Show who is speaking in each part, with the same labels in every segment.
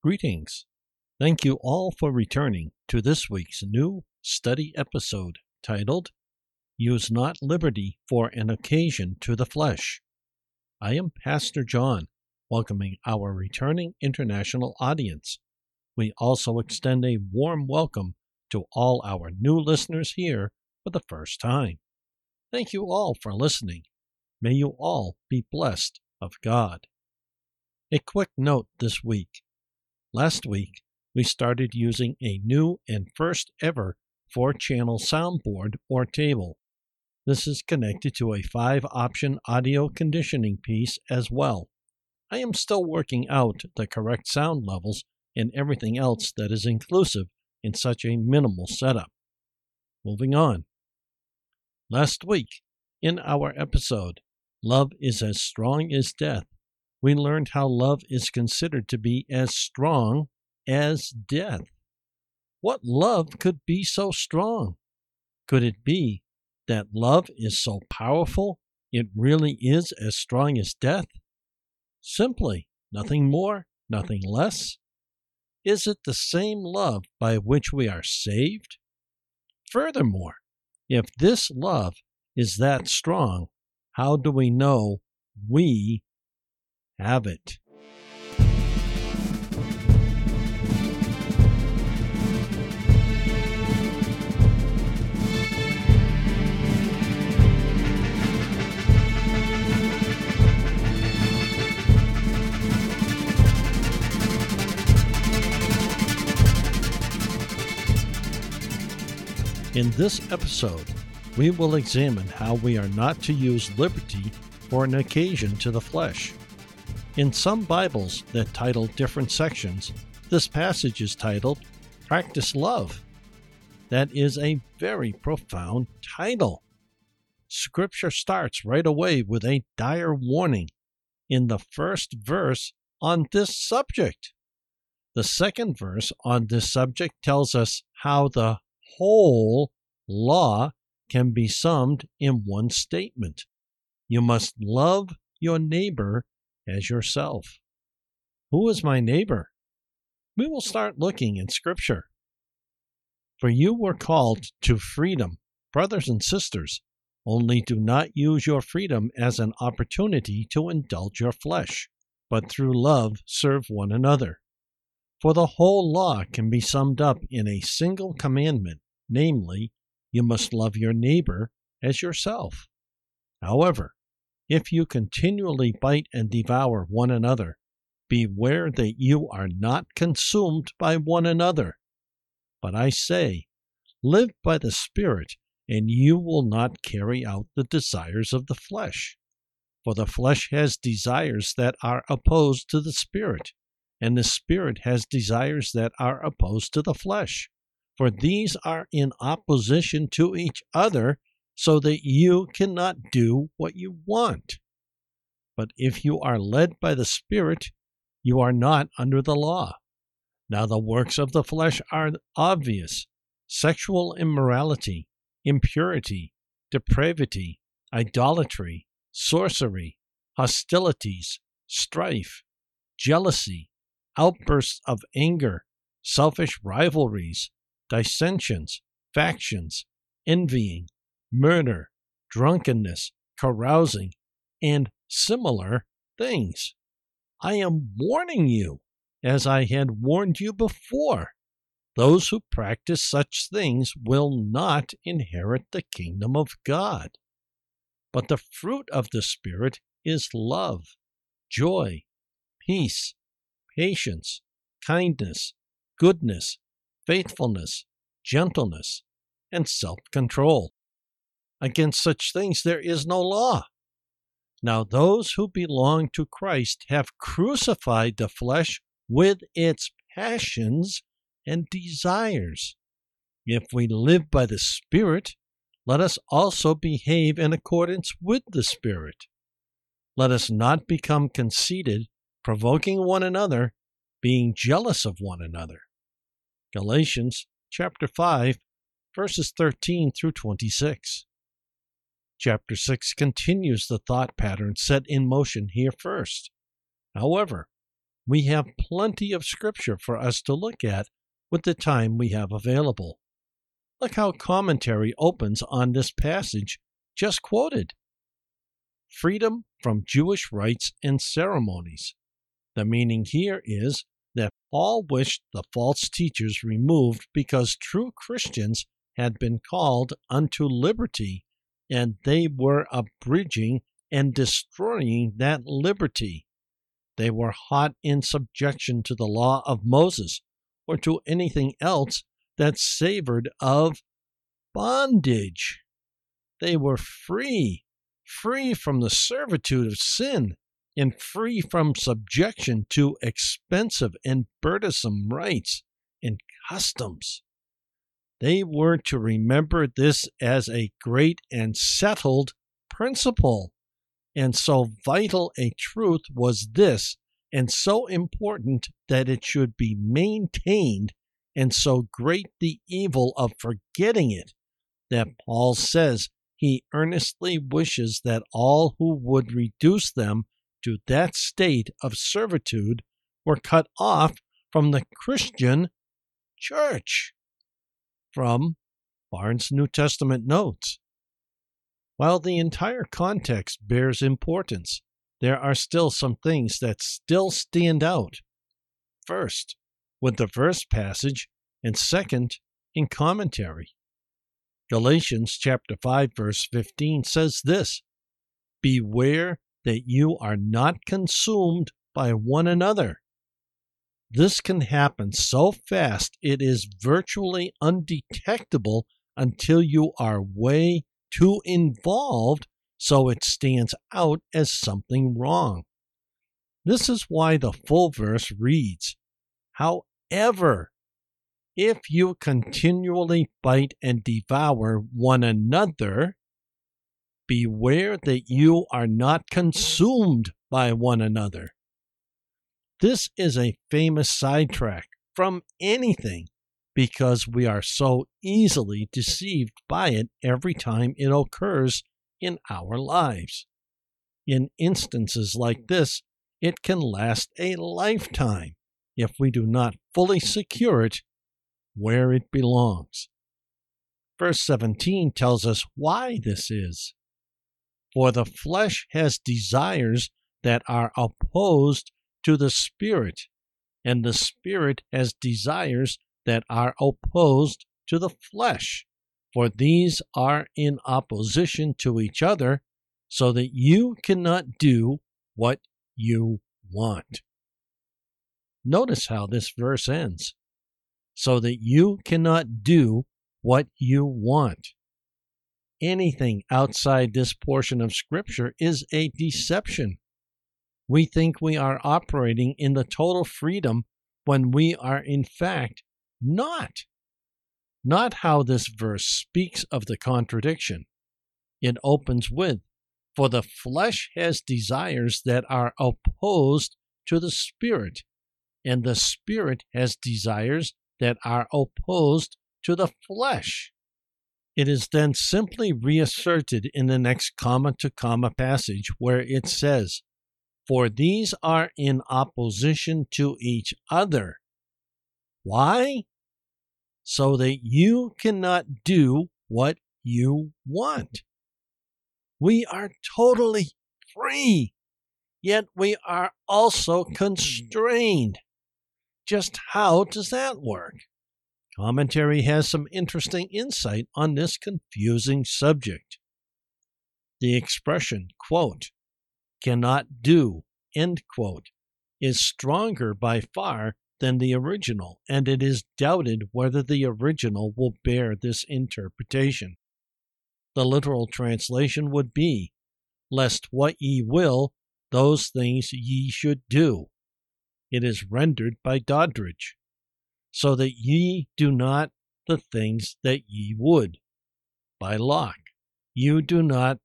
Speaker 1: Greetings. Thank you all for returning to this week's new study episode titled Use Not Liberty for an Occasion to the Flesh. I am Pastor John, welcoming our returning international audience. We also extend a warm welcome to all our new listeners here for the first time. Thank you all for listening. May you all be blessed of God. A quick note this week. Last week, we started using a new and first ever four channel soundboard or table. This is connected to a five option audio conditioning piece as well. I am still working out the correct sound levels and everything else that is inclusive in such a minimal setup. Moving on. Last week, in our episode, Love is as strong as death, we learned how love is considered to be as strong as death. What love could be so strong? Could it be that love is so powerful it really is as strong as death? Simply, nothing more, nothing less. Is it the same love by which we are saved? Furthermore, if this love is that strong, how do we know we have it. In this episode, we will examine how we are not to use liberty for an occasion to the flesh. In some Bibles that title different sections, this passage is titled Practice Love. That is a very profound title. Scripture starts right away with a dire warning in the first verse on this subject. The second verse on this subject tells us how the whole law can be summed in one statement. You must love your neighbor as yourself. Who is my neighbor? We will start looking in Scripture. For you were called to freedom, brothers and sisters, only do not use your freedom as an opportunity to indulge your flesh, but through love serve one another. For the whole law can be summed up in a single commandment, namely, you must love your neighbor as yourself. However, if you continually bite and devour one another, beware that you are not consumed by one another. But I say, live by the Spirit, and you will not carry out the desires of the flesh. For the flesh has desires that are opposed to the Spirit, and the Spirit has desires that are opposed to the flesh. For these are in opposition to each other so that you cannot do what you want. But if you are led by the Spirit, you are not under the law. Now, the works of the flesh are obvious sexual immorality, impurity, depravity, idolatry, sorcery, hostilities, strife, jealousy, outbursts of anger, selfish rivalries, dissensions, factions, envying murder, drunkenness, carousing, and similar things. I am warning you, as I had warned you before. Those who practice such things will not inherit the kingdom of God. But the fruit of the Spirit is love, joy, peace, patience, kindness, goodness, faithfulness, gentleness, and self control. Against such things there is no law. Now, those who belong to Christ have crucified the flesh with its passions and desires. If we live by the Spirit, let us also behave in accordance with the Spirit. Let us not become conceited, provoking one another, being jealous of one another. Galatians chapter 5, verses 13 through 26. Chapter 6 continues the thought pattern set in motion here first. However, We have plenty of scripture for us to look at with the time we have available. Look how commentary opens on this passage just quoted freedom from Jewish rites and ceremonies. The meaning here is that Paul wished the false teachers removed because true Christians had been called unto liberty, and they were abridging and destroying that liberty. They were hot in subjection to the law of Moses or to anything else that savored of bondage. They were free, free from the servitude of sin, and free from subjection to expensive and burdensome rites and customs. They were to remember this as a great and settled principle. And so vital a truth was this, and so important that it should be maintained, and so great the evil of forgetting it, that Paul says he earnestly wishes that all who would reduce them to that state of servitude were cut off from the Christian church. From Barnes' New Testament Notes. While the entire context bears importance, there are still some things that still stand out. First, with the verse passage, and second, in commentary. Galatians chapter 5 verse 15 says this: Beware that you are not consumed by one another. This can happen so fast it is virtually undetectable until you are way too involved so it stands out as something wrong. This is why the full verse reads However, if you continually bite and devour one another, beware that you are not consumed by one another. This is a famous sidetrack from anything because we are so easily deceived by it every time it occurs in our lives. In instances like this, it can last a lifetime if we do not fully secure it where it belongs. Verse 17 tells us why this is. For the flesh has desires that are opposed to the spirit, and the spirit has desires that are opposed to the flesh for these are in opposition to each other, so that you cannot do what you want. Notice how this verse ends so that you cannot do what you want. Anything outside this portion of Scripture is a deception. We think we are operating in the total freedom when we are in fact not not how this verse speaks of the contradiction. It opens with, For the flesh has desires that are opposed to the spirit, and the spirit has desires that are opposed to the flesh. It is then simply reasserted in the next comma to comma passage where it says, For these are in opposition to each other. Why? so that you cannot do what you want. We are totally free, yet we are also constrained. Just how does that work? Commentary has some interesting insight on this confusing subject. The expression, quote, cannot do, end quote, is stronger by far than the original, and it is doubted whether the original will bear this interpretation. The literal translation would be, Lest what ye will, those things ye should do. It is rendered by Doddridge, so that ye do not the things that ye would. By Locke, you do not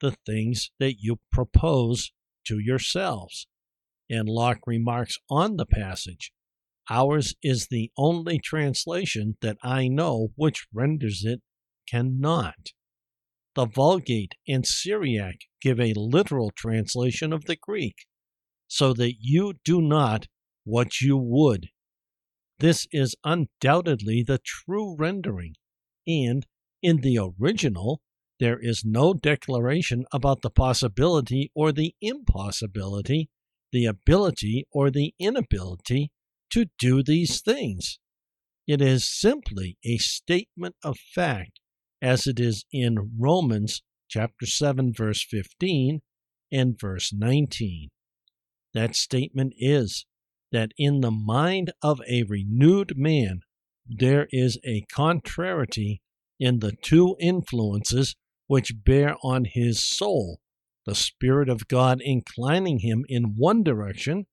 Speaker 1: the things that you propose to yourselves. And Locke remarks on the passage Ours is the only translation that I know which renders it cannot. The Vulgate and Syriac give a literal translation of the Greek, so that you do not what you would. This is undoubtedly the true rendering, and in the original, there is no declaration about the possibility or the impossibility, the ability or the inability to do these things. It is simply a statement of fact, as it is in Romans chapter 7, verse 15 and verse 19. That statement is that in the mind of a renewed man, there is a contrariety in the two influences which bear on his soul the Spirit of God inclining him in one direction,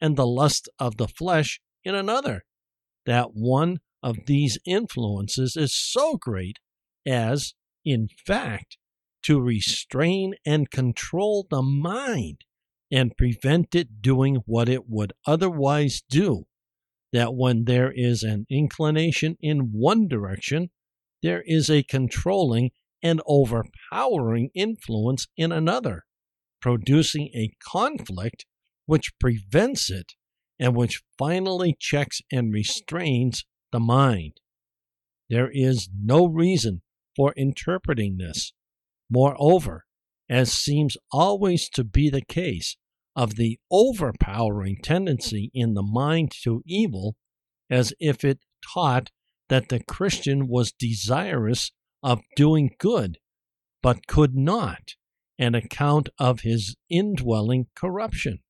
Speaker 1: and the lust of the flesh in another that one of these influences is so great as, in fact, to restrain and control the mind and prevent it doing what it would otherwise do. That when there is an inclination in one direction, there is a controlling and overpowering influence in another, producing a conflict which prevents it and which finally checks and restrains the mind. There is no reason for interpreting this. Moreover, as seems always to be the case, of the overpowering tendency in the mind to evil, as if it taught that the Christian was desirous of doing good, but could not, an account of his indwelling corruption.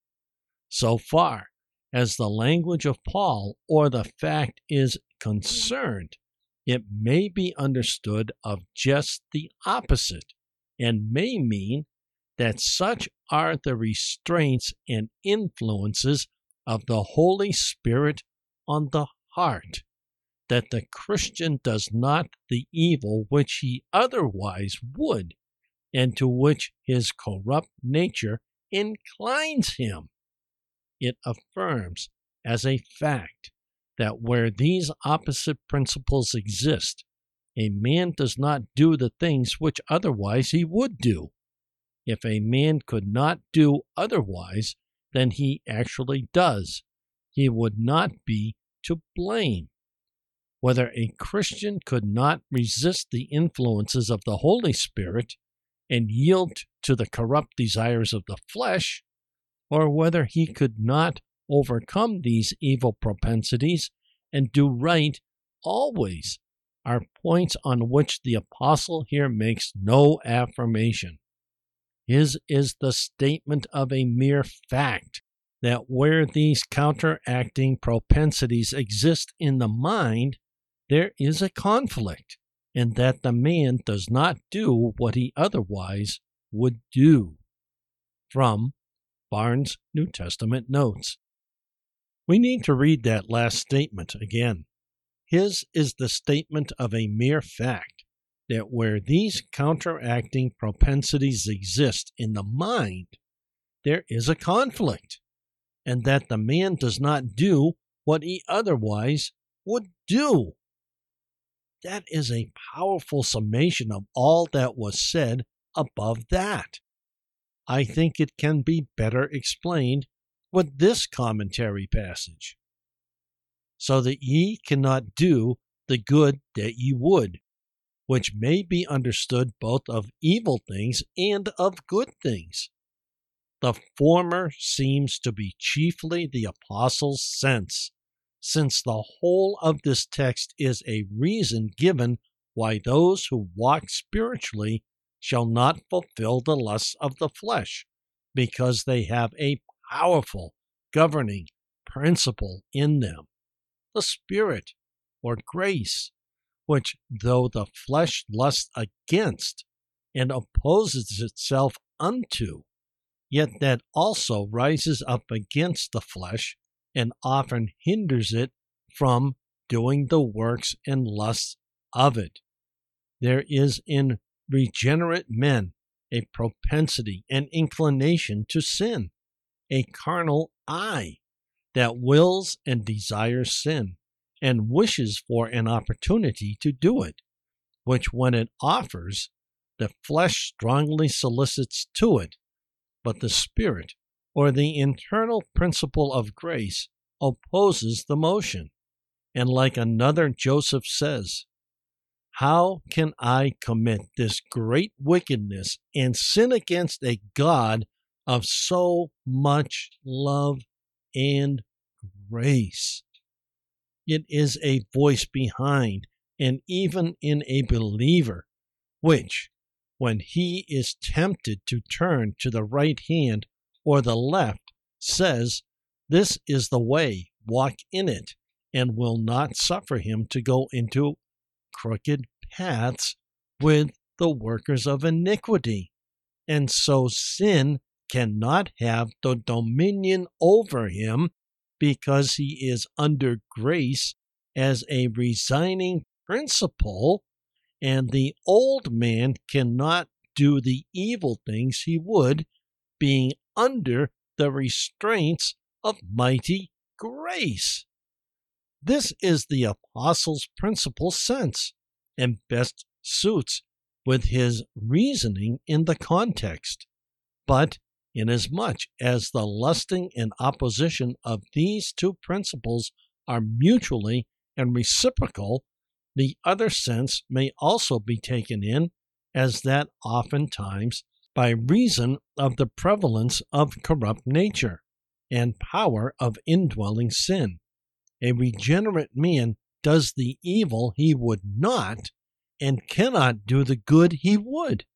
Speaker 1: So far, as the language of Paul or the fact is concerned, it may be understood of just the opposite and may mean that such are the restraints and influences of the Holy Spirit on the heart that the Christian does not the evil which he otherwise would, and to which his corrupt nature inclines him it affirms as a fact that where these opposite principles exist, a man does not do the things which otherwise he would do. If a man could not do otherwise than he actually does, he would not be to blame. Whether a Christian could not resist the influences of the Holy Spirit and yield to the corrupt desires of the flesh, or whether he could not overcome these evil propensities and do right always are points on which the apostle here makes no affirmation. His is the statement of a mere fact that where these counteracting propensities exist in the mind, there is a conflict, and that the man does not do what he otherwise would do. From Barnes' New Testament Notes. We need to read that last statement again. His is the statement of a mere fact that where these counteracting propensities exist in the mind, there is a conflict, and that the man does not do what he otherwise would do. That is a powerful summation of all that was said above that. I think it can be better explained with this commentary passage. So that ye cannot do the good that ye would, which may be understood both of evil things and of good things. The former seems to be chiefly the Apostle's sense, since the whole of this text is a reason given why those who walk spiritually shall not fulfill the lusts of the flesh, because they have a powerful governing principle in them, the Spirit or grace, which, though the flesh lusts against and opposes itself unto, yet that also rises up against the flesh and often hinders it from doing the works and lusts of it. There is in regenerate men a propensity and inclination to sin, a carnal eye that wills and desires sin and wishes for an opportunity to do it, which when it offers, the flesh strongly solicits to it, but the Spirit, or the internal principle of grace, opposes the motion. And like another Joseph says, How can I commit this great wickedness and sin against a God of so much love and grace? It is a voice behind and even in a believer, which, when he is tempted to turn to the right hand or the left, says, This is the way, walk in it, and will not suffer him to go into crooked paths with the workers of iniquity. And so sin cannot have the dominion over him because he is under grace as a resigning principle, and the old man cannot do the evil things he would, being under the restraints of mighty grace. This is the apostle's principal sense and best suits with his reasoning in the context. But inasmuch as the lusting and opposition of these two principles are mutually and reciprocal, the other sense may also be taken in as that oftentimes by reason of the prevalence of corrupt nature and power of indwelling sin. A regenerate man does the evil he would not and cannot do the good he would,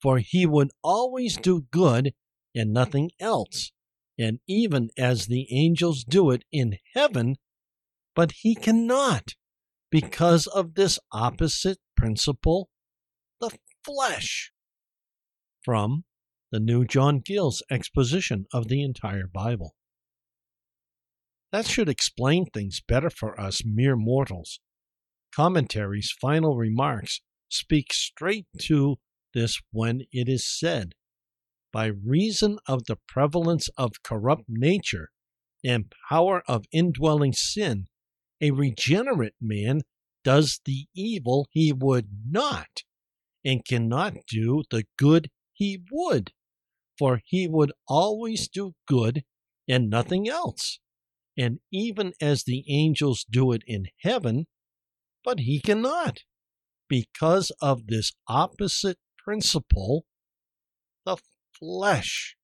Speaker 1: for he would always do good and nothing else, and even as the angels do it in heaven, but he cannot because of this opposite principle, the flesh. From the New John Gill's exposition of the entire Bible. That should explain things better for us mere mortals. Commentary's final remarks speak straight to this when it is said, By reason of the prevalence of corrupt nature and power of indwelling sin, a regenerate man does the evil he would not, and cannot do the good he would, for he would always do good and nothing else, and even as the angels do it in heaven, but he cannot, because of this opposite principle, the flesh.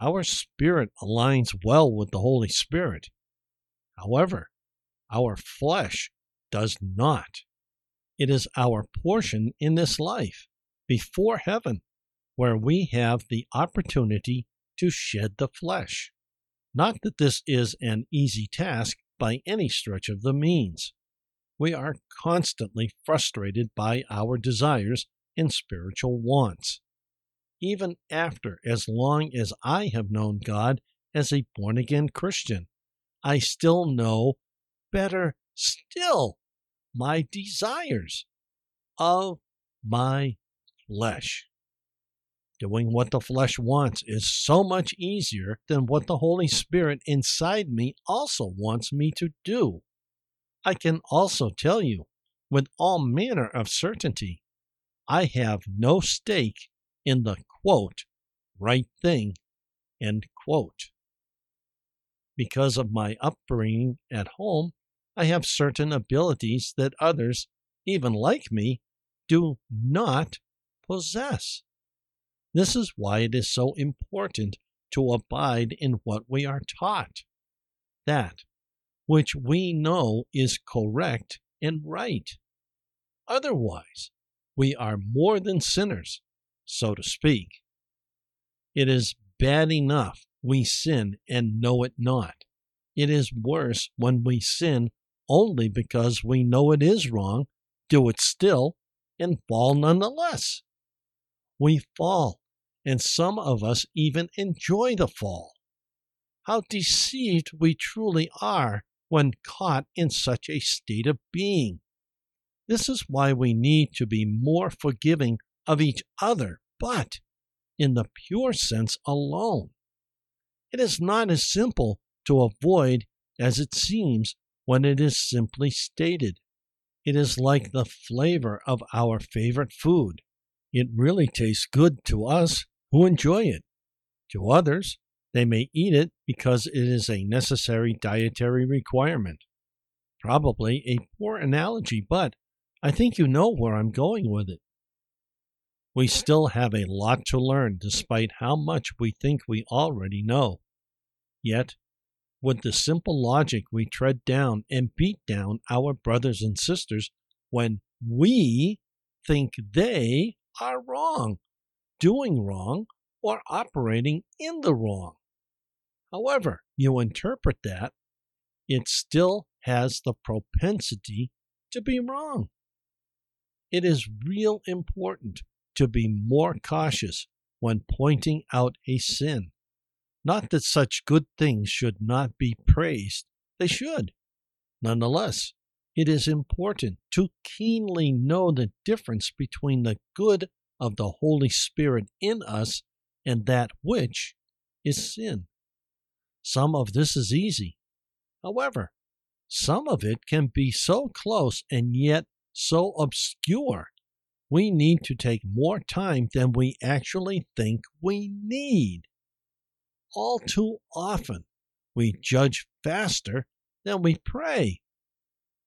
Speaker 1: Our spirit aligns well with the Holy Spirit However, our flesh does not. It is our portion in this life before heaven where we have the opportunity to shed the flesh. Not that this is an easy task by any stretch of the means. We are constantly frustrated by our desires and spiritual wants. Even after as long as I have known God as a born again Christian, I still know better still my desires of my flesh. Doing what the flesh wants is so much easier than what the Holy Spirit inside me also wants me to do. I can also tell you with all manner of certainty I have no stake in the quote, right thing, end quote because of my upbringing at home, I have certain abilities that others, even like me, do not possess. This is why it is so important to abide in what we are taught. That which we know is correct and right. Otherwise, we are more than sinners, so to speak. It is bad enough we sin and know it not. It is worse when we sin only because we know it is wrong, do it still, and fall nonetheless. We fall, and some of us even enjoy the fall. How deceived we truly are when caught in such a state of being. This is why we need to be more forgiving of each other, but in the pure sense alone. It is not as simple to avoid as it seems when it is simply stated. It is like the flavor of our favorite food. It really tastes good to us who enjoy it. To others, They may eat it because it is a necessary dietary requirement. Probably a poor analogy, but I think you know where I'm going with it. We still have a lot to learn despite how much we think we already know. Yet, with the simple logic, we tread down and beat down our brothers and sisters when we think they are wrong, doing wrong, or operating in the wrong. However, you interpret that, it still has the propensity to be wrong. It is real important to be more cautious when pointing out a sin. Not that such good things should not be praised, they should. Nonetheless, it is important to keenly know the difference between the good of the Holy Spirit in us and that which is sin. Some of this is easy. However, some of it can be so close and yet so obscure. We need to take more time than we actually think we need. All too often, we judge faster than we pray.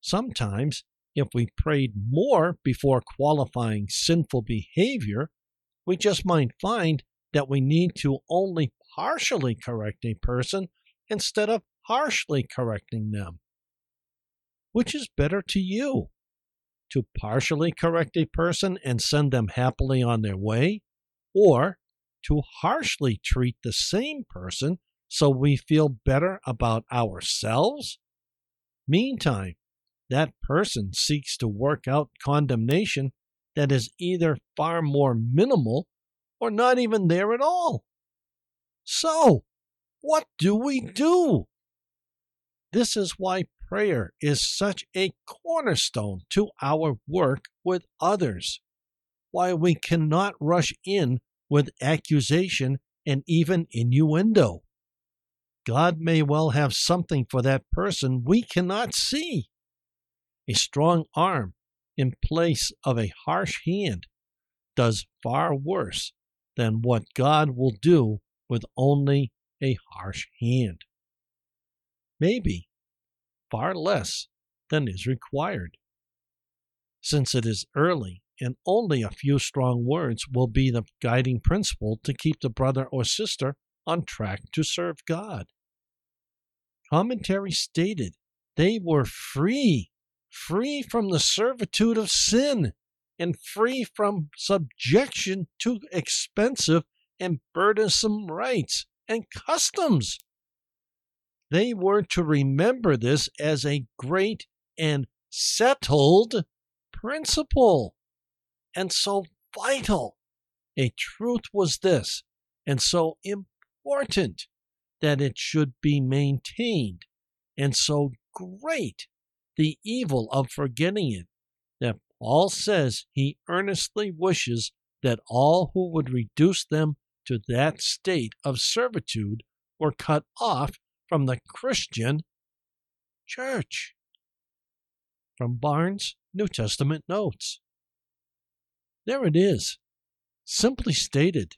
Speaker 1: Sometimes, if we prayed more before qualifying sinful behavior, we just might find that we need to only partially correct a person instead of harshly correcting them. Which is better to you? To partially correct a person and send them happily on their way, or to harshly treat the same person so we feel better about ourselves? Meantime, that person seeks to work out condemnation that is either far more minimal or not even there at all. So, what do we do? This is why prayer is such a cornerstone to our work with others, why we cannot rush in with accusation and even innuendo. God may well have something for that person we cannot see a strong arm in place of a harsh hand does far worse than what God will do with only a harsh hand. Maybe far less than is required. Since it is early and only a few strong words will be the guiding principle to keep the brother or sister on track to serve God. Commentary stated they were free free from the servitude of sin and free from subjection to expensive and burdensome rites and customs. They were to remember this as a great and settled principle and so vital. A truth was this, and so important that it should be maintained, and so great the evil of forgetting it, that Paul says he earnestly wishes that all who would reduce them to that state of servitude were cut off from the Christian church. From Barnes' New Testament Notes. There it is, simply stated,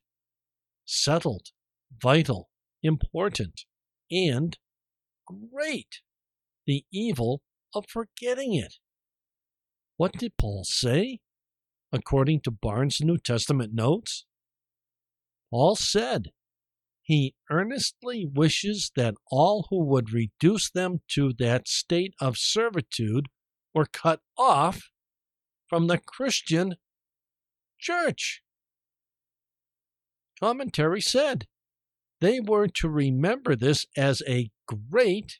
Speaker 1: settled, vital, important, and great. The evil of forgetting it. What did Paul say? According to Barnes' New Testament notes, Paul said, he earnestly wishes that all who would reduce them to that state of servitude were cut off from the Christian church. Commentary said they were to remember this as a great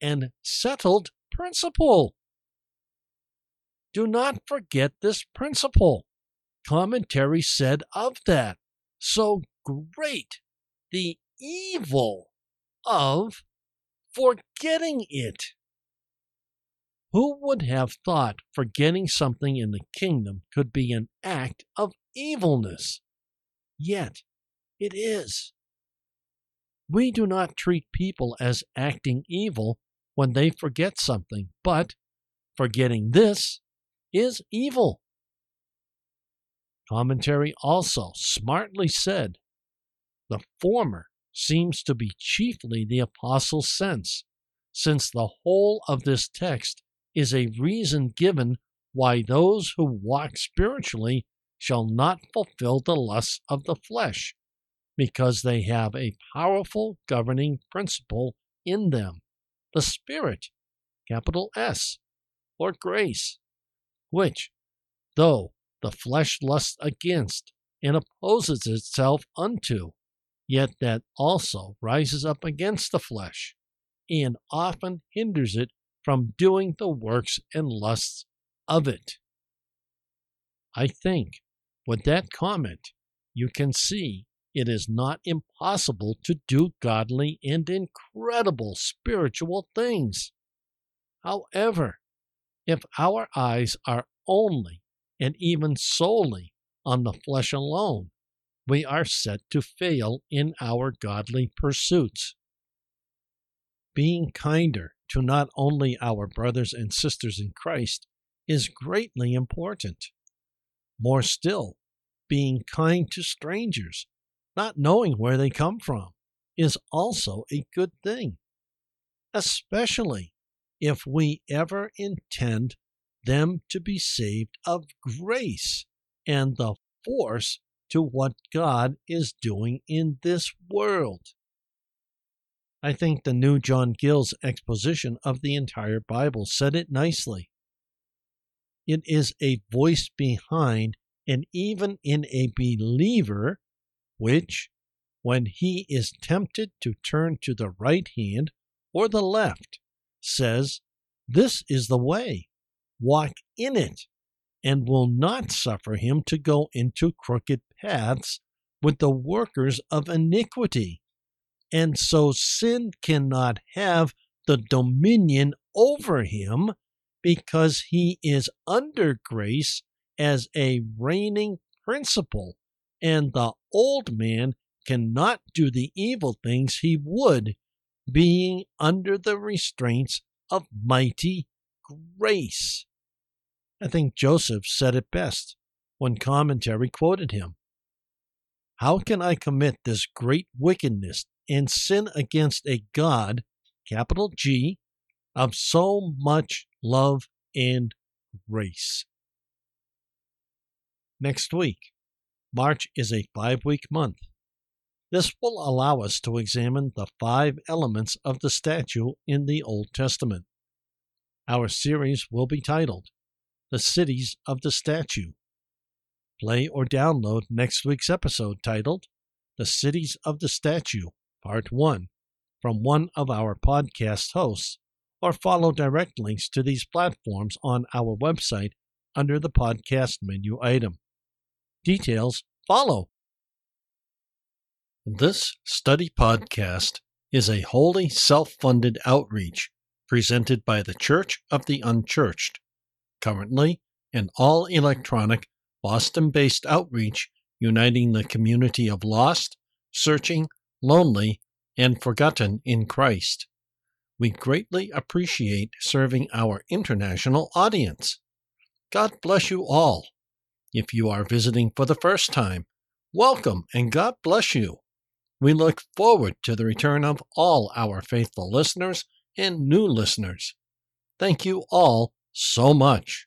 Speaker 1: and settled principle. Do not forget this principle. Commentary said of that. So great the evil of forgetting it. Who would have thought forgetting something in the kingdom could be an act of evilness? Yet it is. We do not treat people as acting evil when they forget something, but forgetting this is evil. Commentary also smartly said the former seems to be chiefly the apostles' sense, since the whole of this text is a reason given why those who walk spiritually shall not fulfill the lusts of the flesh, because they have a powerful governing principle in them, the Spirit, capital S, or grace, which, though the flesh lusts against and opposes itself unto, yet that also rises up against the flesh, and often hinders it from doing the works and lusts of it. I think with that comment, you can see it is not impossible to do godly and incredible spiritual things. However, if our eyes are only and even solely on the flesh alone, we are set to fail in our godly pursuits. Being kinder to not only our brothers and sisters in Christ is greatly important. More still, being kind to strangers, not knowing where they come from, is also a good thing, especially if we ever intend them to be saved of grace and the force to what God is doing in this world. I think the new John Gill's exposition of the entire Bible said it nicely. It is a voice behind and even in a believer, which, when he is tempted to turn to the right hand or the left, says, This is the way, walk in it, and will not suffer him to go into crooked paths with the workers of iniquity. And so sin cannot have the dominion over him because he is under grace as a reigning principle, and the old man cannot do the evil things he would, being under the restraints of mighty grace. I think Joseph said it best when commentary quoted him. How can I commit this great wickedness and sin against a God, capital G, of so much love and grace? next week. March is a five week month. This will allow us to examine the five elements of the statue in the Old Testament. Our series will be titled The Cities of the Statue. Play or download next week's episode titled The Cities of the Statue, Part 1, from one of our podcast hosts, or follow direct links to these platforms on our website under the podcast menu item. Details follow. This study podcast is a wholly self funded outreach presented by the Church of the Unchurched, currently an all electronic Boston based outreach uniting the community of lost, searching, lonely, and forgotten in Christ. We greatly appreciate serving our international audience. God bless you all. If you are visiting for the first time, welcome and God bless you. We look forward to the return of all our faithful listeners and new listeners. Thank you all so much.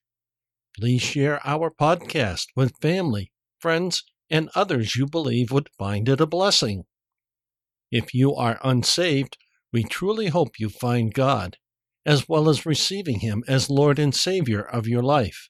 Speaker 1: Please share our podcast with family, friends, and others you believe would find it a blessing. If you are unsaved, we truly hope you find God, as well as receiving Him as Lord and Savior of your life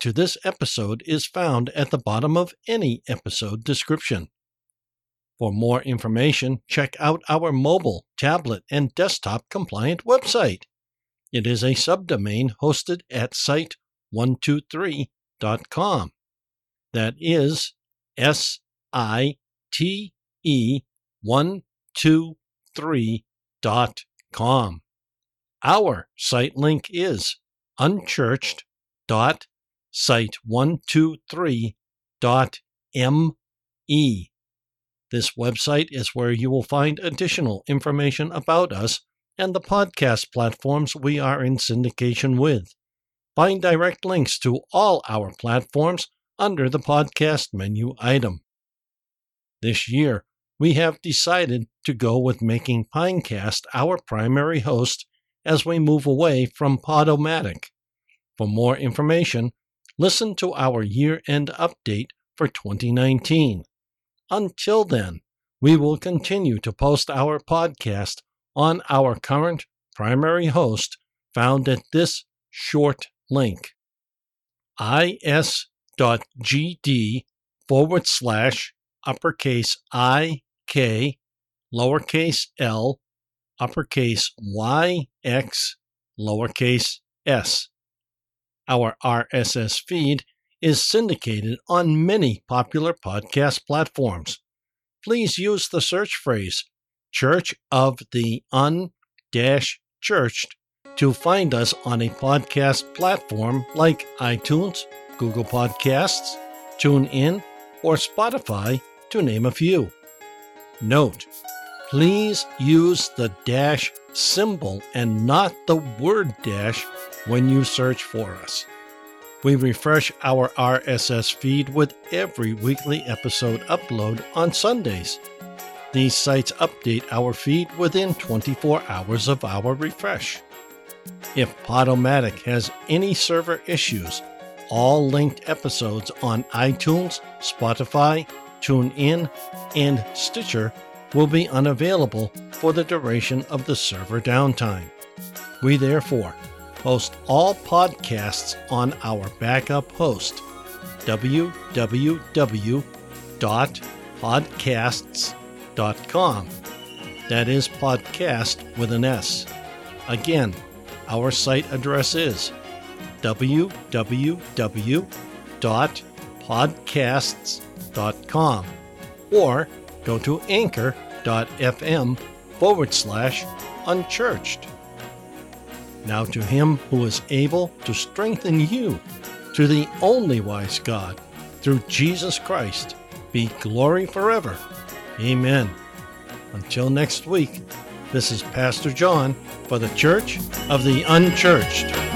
Speaker 1: to this episode is found at the bottom of any episode description. For more information, check out our mobile, tablet, and desktop compliant website. It is a subdomain hosted at site123.com. That is S I T E 123.com. 123.com. Our site link is unchurched.site123.me. This website is where you will find additional information about us and the podcast platforms we are in syndication with. Find direct links to all our platforms under the podcast menu item. This year, we have decided to go with making Pinecast our primary host as we move away from Podomatic. For more information, listen to our year end update for 2019. Until then, we will continue to post our podcast on our current primary host found at this short link is.gd forward slash uppercase I K lowercase l uppercase y x lowercase s. Our RSS feed is syndicated on many popular podcast platforms. Please use the search phrase Church of the Un Churched to find us on a podcast platform like iTunes, Google Podcasts, TuneIn, or Spotify, to name a few. Note, please use the dash symbol and not the word dash when you search for us. We refresh our RSS feed with every weekly episode upload on Sundays. These sites update our feed within 24 hours of our refresh. If Podomatic has any server issues, all linked episodes on iTunes, Spotify, TuneIn, and Stitcher will be unavailable for the duration of the server downtime. We therefore host all podcasts on our backup host, www.podcasts.com That is podcast with an S. Again, our site address is www.podcasts.com or go to anchor.fm forward slash unchurched. Now to him who is able to strengthen you, to the only wise God, through Jesus Christ, be glory forever. Amen. Until next week, this is Pastor John for the Church of the Unchurched.